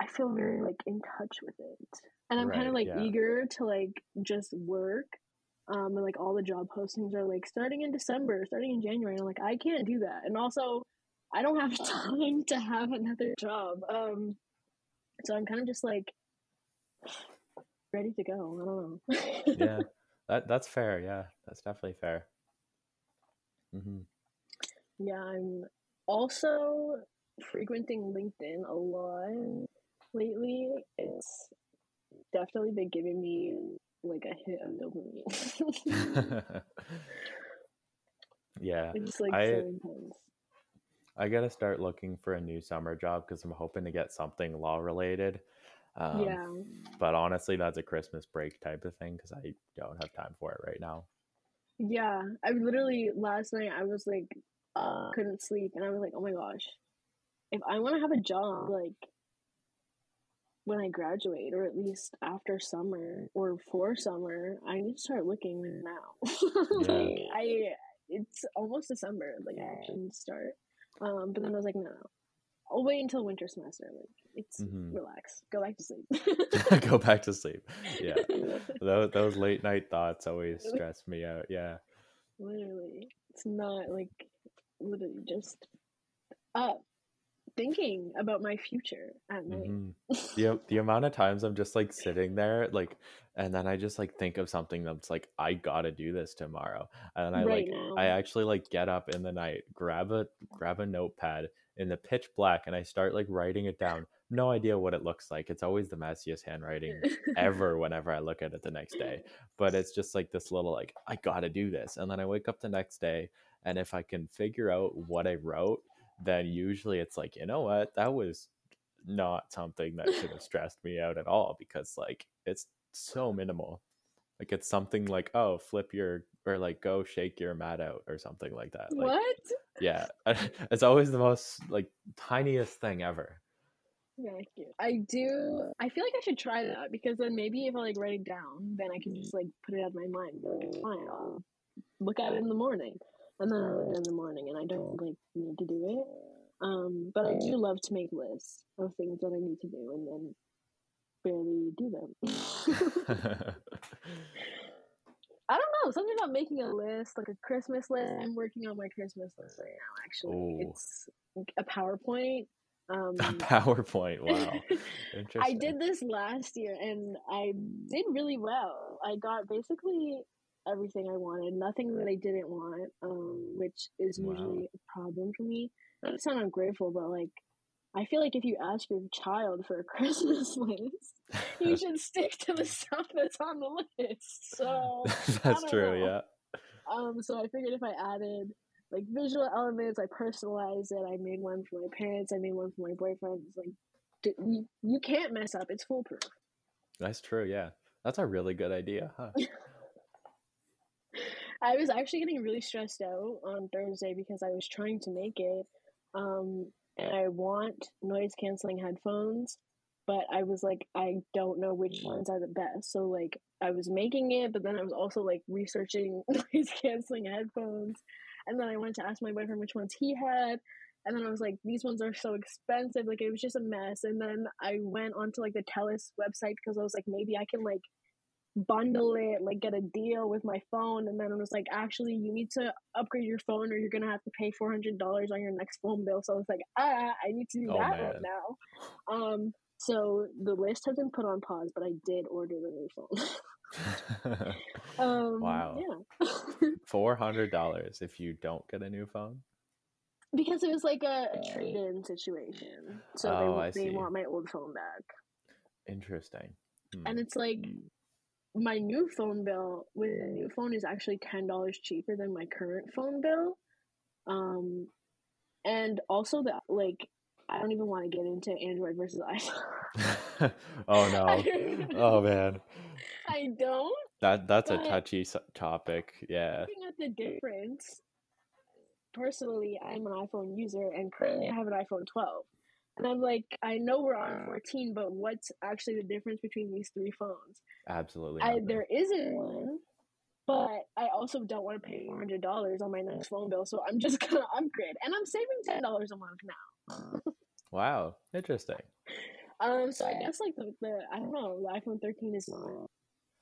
I feel very like in touch with it, and I'm kind of like yeah. eager to like just work. Um, and like all the job postings are like starting in December, starting in January. And I'm like, I can't do that, and also I don't have (laughs) time to have another job. Um, so I'm kind of just like (sighs) ready to go. I don't know. yeah, (laughs) that that's fair. Yeah, that's definitely fair. hmm Yeah, I'm also frequenting LinkedIn a lot lately. It's definitely been giving me like a hit of dopamine. (laughs) yeah, it's like I- so intense. I gotta start looking for a new summer job because I'm hoping to get something law related. Um, yeah. But honestly, that's a Christmas break type of thing because I don't have time for it right now. Yeah. I literally last night I was like uh couldn't sleep and I was like, Oh my gosh. If I wanna have a job, like when I graduate, or at least after summer or for summer, I need to start looking now. (laughs) like Yeah. I, it's almost December. Like I should start. Um, but then I was like, no, no, I'll wait until winter semester. Like it's Mhm. relax, go back to sleep. (laughs) (laughs) Go back to sleep. Yeah. (laughs) Those, those late night thoughts always stress me out. Yeah. literally, it's not like literally just up thinking about my future at night. hmm the the amount of times I'm just like sitting there, like, and then I just like think of something that's like I gotta do this tomorrow, and I right like now. I actually like get up in the night, grab a grab a notepad in the pitch black, and I start like writing it down. No idea what it looks like. It's always the messiest handwriting (laughs) ever whenever I look at it the next day. But it's just like this little like I gotta do this, and then I wake up the next day, and if I can figure out what I wrote, then usually it's like you know what that was not something that should have (laughs) stressed me out at all because like it's so minimal. Like it's something like oh flip your or like go shake your mat out or something like that. Like what? yeah, (laughs) it's always the most like tiniest thing ever. Thank you. I do. I feel like I should try that because then maybe if I like write it down, then I can just like put it out of my mind. Like, it's fine. I'll look at it in the morning, and then I look in the morning, and I don't like need to do it. Um, but I do love to make lists of things that I need to do, and then barely do them. (laughs) I don't know. Something about making a list, like a Christmas list. I'm working on my Christmas list right now. Actually, Ooh. it's a PowerPoint. (laughs) Um, A PowerPoint. Wow. (laughs) I did this last year and I did really well. I got basically everything I wanted, nothing that I didn't want, um, which is Wow. usually a problem for me. Not to sound ungrateful, but like, I feel like if you ask your child for a (laughs) Christmas list, you should stick to the stuff that's on the list. So, That's true. know. Yeah. um, so I figured if I added like visual elements, I personalized it. I made one for my parents. I made one for my boyfriend. It's like, d- you, you can't mess up. It's foolproof. That's true. Yeah. That's a really good idea, huh? (laughs) I was actually getting really stressed out on Thursday because I was trying to make it. Um, and I want noise canceling headphones, but I was like, I don't know which ones are the best. So, like, I was making it, but then I was also like researching (laughs) noise canceling headphones. And then I went to ask my boyfriend which ones he had. And then I was like, these ones are so expensive. Like, it was just a mess. And then I went onto like the TELUS website because I was like, maybe I can like bundle it, like get a deal with my phone, and then I was like, actually, you need to upgrade your phone, or you're gonna have to pay four hundred dollars on your next phone bill. So I was like, ah, I need to do Oh, that man. right now. Um, so the list has been put on pause, but I did order the new phone. (laughs) um, Wow. Yeah, (laughs) Four hundred dollars if you don't get a new phone. because it was like a, a trade-in situation, so Oh, they I they want my old phone back, Interesting. Hmm. and it's like. My new phone bill with the new phone is actually ten dollars cheaper than my current phone bill. Um, and also the like, I don't even want to get into Android versus (laughs) iPhone. (laughs) oh no. Oh man. I don't. That that's a touchy topic. Yeah. Looking at the difference, personally, I'm an iPhone user, and currently I have an iPhone 12. And I'm like, I know we're on 14, but what's actually the difference between these three phones? Absolutely. I, there isn't one, but I also don't want to pay $400 on my next phone bill, so I'm just gonna upgrade. And I'm saving $10 a month now. (laughs) Wow. Interesting. Um, so I guess like the, the I don't know, the iPhone 13 is not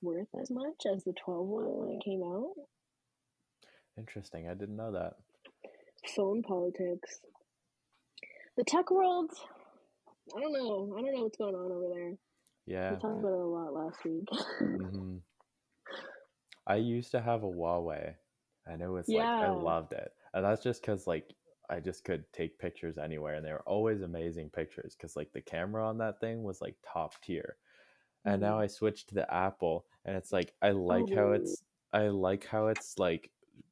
worth as much as the 12 one when it came out. Interesting. I didn't know that. Phone politics. The tech world. I don't know. I don't know what's going on over there. Yeah. We talked about it a lot last week. (laughs) hmm I used to have a Huawei, and it was like I loved it, and that's just because like I just could take pictures anywhere, and they were always amazing pictures because like the camera on that thing was like top tier. And now mm-hmm. I switched to the Apple, and it's like I like how Oh. it's I like how it's like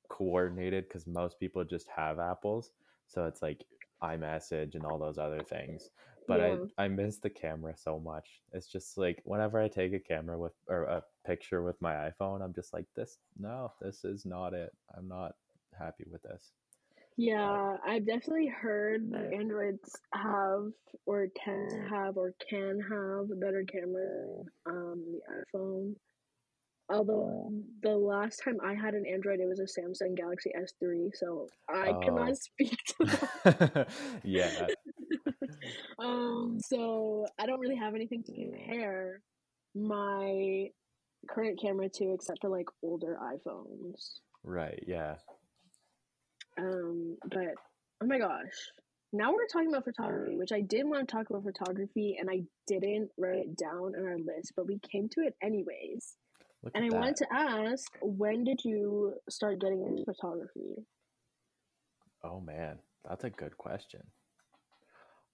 coordinated because most people just have Apples, so it's like iMessage and all those other things but Yeah. I I miss the camera so much. It's just like whenever I take a camera with or a picture with my iPhone, I'm just like this. No, this is not it. I'm not happy with this. Yeah, I've definitely heard that Androids have or tend to have or can have a better camera um the iPhone. Although the last time I had an Android, it was a Samsung Galaxy S3, so I Oh. cannot (laughs) speak to (laughs) that. yeah. (laughs) um, so I don't really have anything to compare my current camera to except for like older iPhones. Right. Yeah. Um, but oh my gosh. Now we're talking about photography, which I did want to talk about photography and I didn't write it down on our list, but we came to it anyways. Look And I at wanted to ask, when did you start getting into photography? Oh man, that's a good question.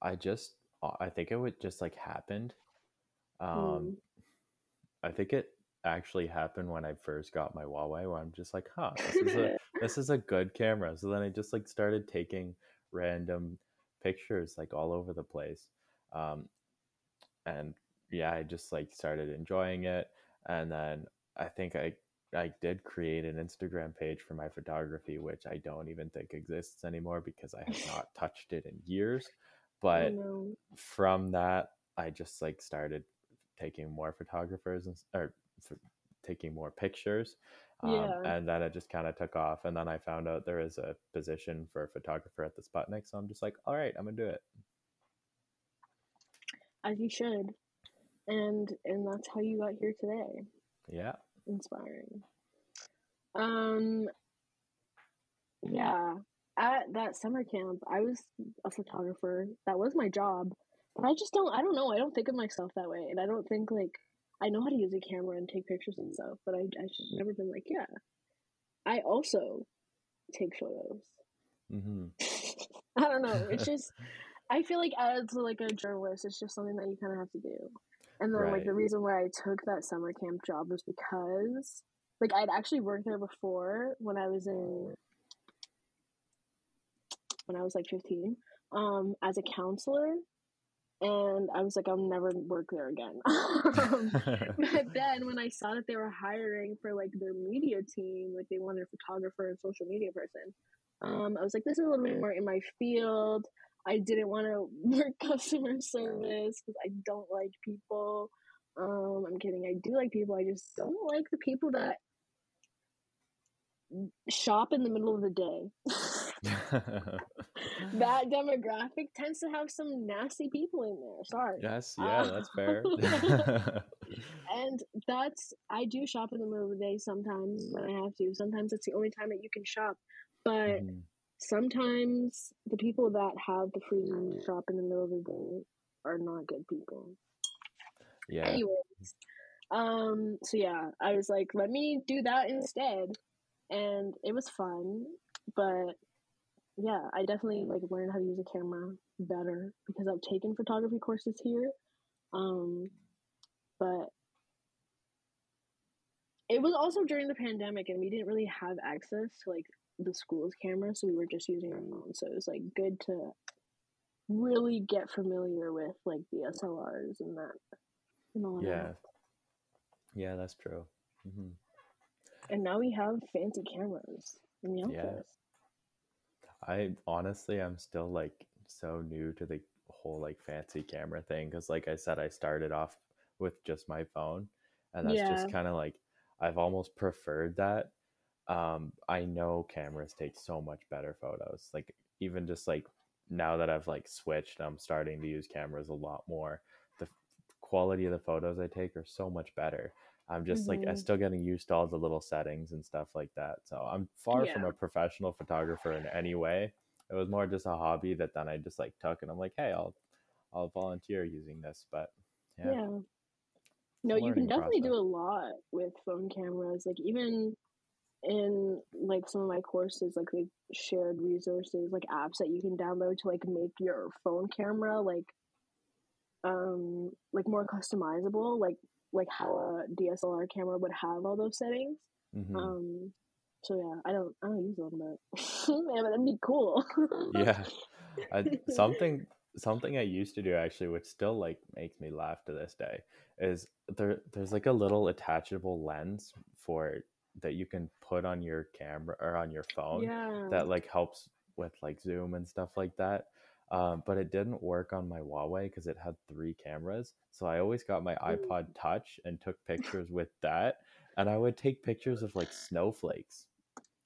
I just I think it would just like happened. Um Hmm. I think it actually happened when I first got my Huawei where I'm just like, huh, this is a (laughs) this is a good camera. So then I just like started taking random pictures like all over the place. Um and yeah, I just like started enjoying it and then I think I I did create an Instagram page for my photography which I don't even think exists anymore because I have not (laughs) touched it in years. oh But from that I just like started taking more photographers and or taking more pictures um, Yeah. and then it just kind of took off and then i found out there is a position for a photographer at the sputnik so i'm just like all right i'm gonna do it As you should. And and that's how you got here today. yeah Inspiring. Um yeah. At that summer camp, I was a photographer. That was my job. But I just don't I don't know, I don't think of myself that way. And I don't think like I know how to use a camera and take pictures and stuff, but I I just never been like, yeah. I also take photos. hmm (laughs) I don't know. It's (laughs) just I feel like as like a journalist, it's just something that you kind of have to do. And then like the reason why I took that summer camp job was because like I'd actually worked there before when I was in when I was like 15 um as a counselor and I was like I'll never work there again. (laughs) um, (laughs) but then when I saw that they were hiring for like their media team, like they wanted a photographer and social media person, um, I was like, this is a little bit more in my field. I didn't want to (laughs) work customer service because I don't like people. Um, I'm kidding. I do like people. I just don't like the people that shop in the middle of the day. (laughs) that demographic tends to have some nasty people in there. Sorry. yes yeah that's fair (laughs) (laughs) And that's I do shop in the middle of the day sometimes when I have to. Sometimes it's the only time that you can shop. But Mhm. sometimes the people that have the freedom to shop in the middle of the day are not good people. yeah Anyways, um, so yeah, I was like, let me do that instead, and it was fun. But yeah, I definitely like learned how to use a camera better because I've taken photography courses here. Um, but it was also during the pandemic, and we didn't really have access to like the school's camera, so we were just using our phones. So it was like good to really get familiar with like the SLRs and that and all yeah that. yeah that's true hmm And now we have fancy cameras in the Yeah. office. I honestly I'm still like so new to the whole like fancy camera thing because like I said I started off with just my phone and that's Yeah. just kind of like I've almost preferred that. Um I know cameras take so much better photos. Like even just like now that I've like switched I'm starting to use cameras a lot more. The f- quality of the photos I take are so much better. I'm just like I'm Mhm. still getting used to all the little settings and stuff like that. So I'm far from a professional photographer in any way. It was more just a hobby that then I just like took and I'm like, hey, I'll I'll volunteer using this. But Yeah. yeah, No, you can definitely do a lot with phone cameras. Like even in like some of my courses, like they've shared resources, like apps that you can download to like make your phone camera like um like more customizable, like like how a DSLR camera would have all those settings. Mhm. Um so yeah, I don't I don't use them, but (laughs) yeah, but that'd be cool. (laughs) yeah. Something something I used to do actually, which still like makes me laugh to this day, is there there's like a little attachable lens for that you can put on your camera or on your phone yeah. that like helps with like Zoom and stuff like that. Um, but it didn't work on my Huawei because it had three cameras. So I always got my iPod Touch and took (laughs) pictures with that. And I would take pictures of like snowflakes,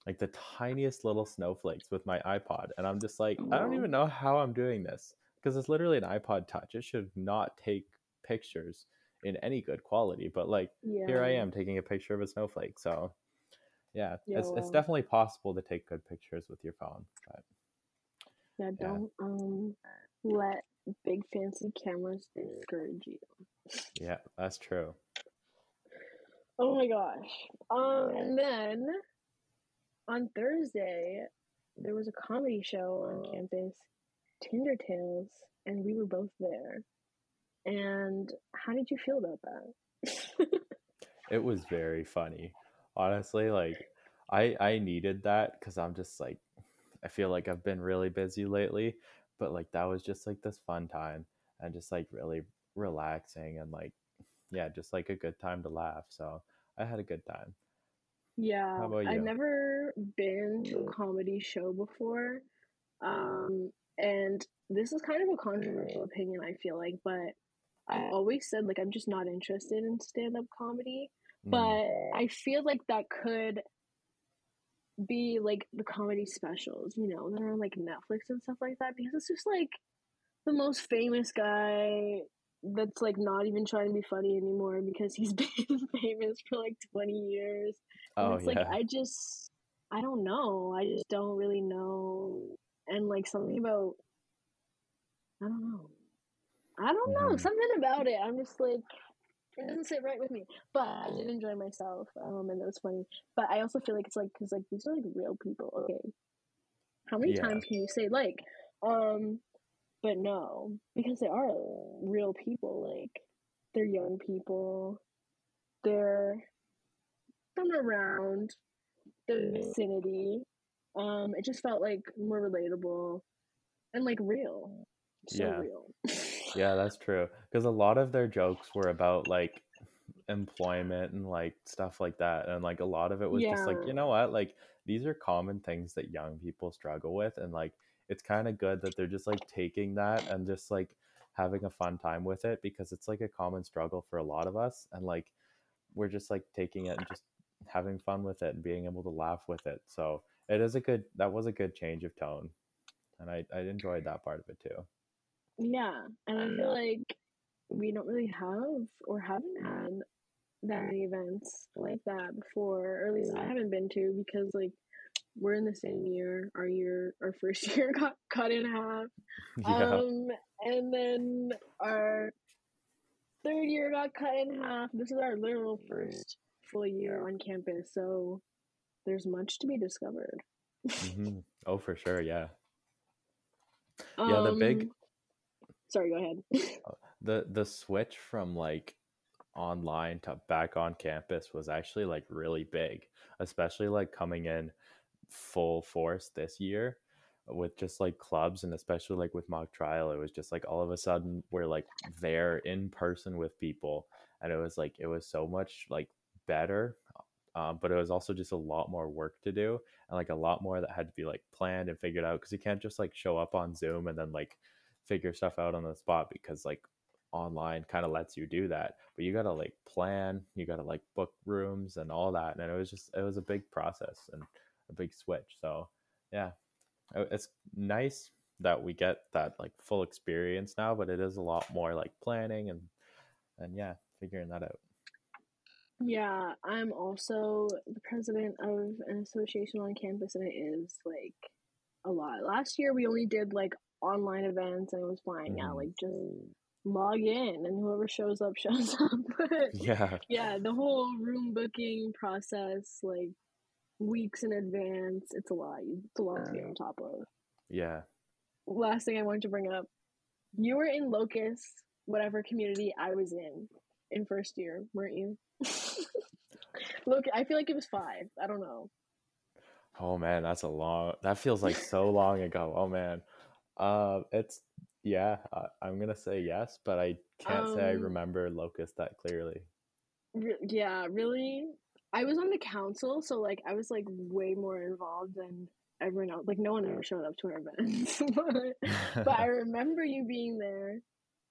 like the tiniest little snowflakes with my iPod. And I'm just like, I don't even know how I'm doing this because it's literally an iPod Touch. It should not take pictures in any good quality. But like, yeah. here I am taking a picture of a snowflake. So yeah, Yeah, it's, it's definitely possible to take good pictures with your phone. But Yeah, Yeah. don't um let big fancy cameras discourage you. (laughs) yeah, that's true. Oh my gosh. Um and then on Thursday there was a comedy show on campus, Tinder Tales, and we were both there. And how did you feel about that? (laughs) It was very funny. Honestly, like I I needed that cuz I'm just like I feel like I've been really busy lately, but like that was just like this fun time and just like really relaxing and like yeah, just like a good time to laugh. So, I had a good time. Yeah, How about I've never been to a comedy show before. Um, and this is kind of a controversial opinion, I feel like, but I always said like I'm just not interested in stand-up comedy. Mm, But I feel like that could be like the comedy specials, you know, that are on like Netflix and stuff like that, because it's just like the most famous guy that's like not even trying to be funny anymore because he's (laughs) been famous for like 20 years. And oh it's like. I just I don't know. I just don't really know. And like something about I don't know. I don't know. Mhm. Something about it. I'm just like it doesn't sit right with me. But I did enjoy myself. Um and it was funny. But I also feel like it's like cuz like these are like real people. Okay. How many Yeah. times can you say like um but no, because they are real people like they're young people. They're from around the vicinity. Um, it just felt like more relatable and like real. So Yeah. real. (laughs) Yeah, that's true. Because a lot of their jokes were about like employment and like stuff like that. And like a lot of it was just like, you know what? Like these are common things that young people struggle with. And like it's kind of good that they're just like taking that and just like having a fun time with it because it's like a common struggle for a lot of us. And like we're just like taking it and just having fun with it and being able to laugh with it. So it is a good, that was a good change of tone. And I, I enjoyed that part of it too. Yeah. And I feel like we don't really have or haven't had that many events like that before, or at least I haven't been to because like we're in the same year. Our year our (laughs) first year got cut in half. (laughs) yeah. Um, and then our third year got cut in half. This is our literal first full year on campus, so there's much to be discovered. (laughs) hmm Oh, for sure. Yeah. Yeah, the big- Um, Sorry, go ahead. (laughs) the the switch from like online to back on campus was actually like really big especially like coming in full force this year with just like clubs and especially like with mock trial it was just like all of a sudden we're like there in person with people and it was like it was so much like better um, but it was also just a lot more work to do and like a lot more that had to be like planned and figured out because you can't just like show up on zoom and then like figure stuff out on the spot because like online kind of lets you do that but you gotta like plan you gotta like book rooms and all that and it was just it was a big process and a big switch so yeah Uh, it's nice that we get that like full experience now but it is a lot more like planning and and yeah figuring that out yeah, I'm also the president of an association on campus, and it is like a lot. Last year, we only did like online events, and it was fine. Now, Mhm. like just log in, and whoever shows up (laughs) shows up. but yeah yeah, the whole room booking process, like weeks in advance, it's a lot. It's a lot to be on top of. yeah Last thing I wanted to bring up, you were in Locust, whatever community I was in, in first year, weren't you? (laughs) Look, I feel like it was five. I don't know. oh man that's a long that feels like so long ago oh man uh it's yeah I, i'm gonna say yes but i can't say i Um, remember locust that clearly Re- yeah, really. I was on the council, so like I was like way more involved than everyone else. Like no one ever showed up to our (laughs) events, but, but I (laughs) remember you being there.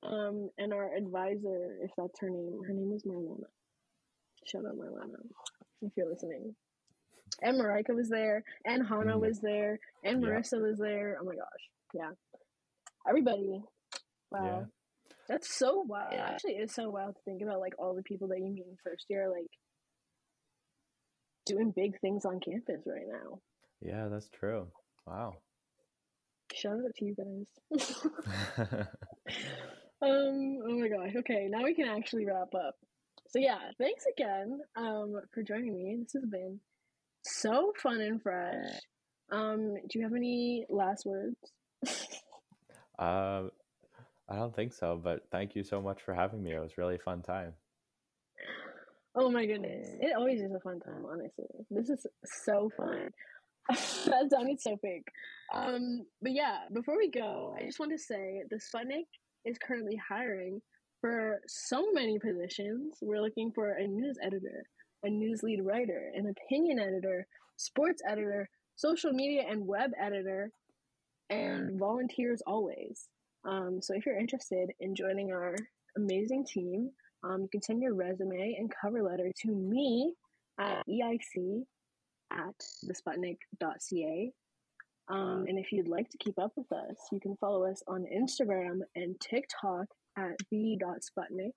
Um, and our advisor, if that's her name, her name is Marlena. Shout out Marlena if you're listening. And Marika was there, and Hana Mm. was there, and Yeah. Marissa was there. Oh my gosh, yeah, everybody. Wow, Yeah. that's so wild. It Yeah. actually is so wild to think about, like all the people that you meet in first year, like doing big things on campus right now. Yeah, that's true. Wow. Shout out to you guys. (laughs) (laughs) Um, oh my gosh. Okay, now we can actually wrap up. So yeah, thanks again um for joining me. This has been so fun and fresh. Um, do you have any last words? Uh, I don't think so, but thank you so much for having me. It was really fun time. Oh my goodness. It always is a fun time, honestly. This is so fun. (laughs) that sounded so fake. Um, but yeah, before we go, I just want to say the Sputnik is currently hiring for so many positions. We're looking for a news editor, a news lead writer, an opinion editor, sports editor, social media and web editor, and volunteers always. Um, so if you're interested in joining our amazing team, um, you can send your resume and cover letter to me at eic at thesputnik.ca. Um, and if you'd like to keep up with us, you can follow us on Instagram and TikTok at the.sputnik,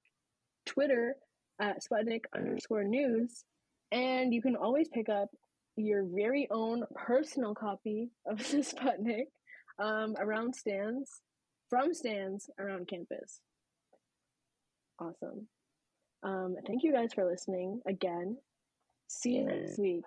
Twitter at Sputnik underscore news, and you can always pick up your very own personal copy of the (laughs) Sputnik um, around stands, from stands around campus. Awesome. Um, thank you guys for listening again. See you next week.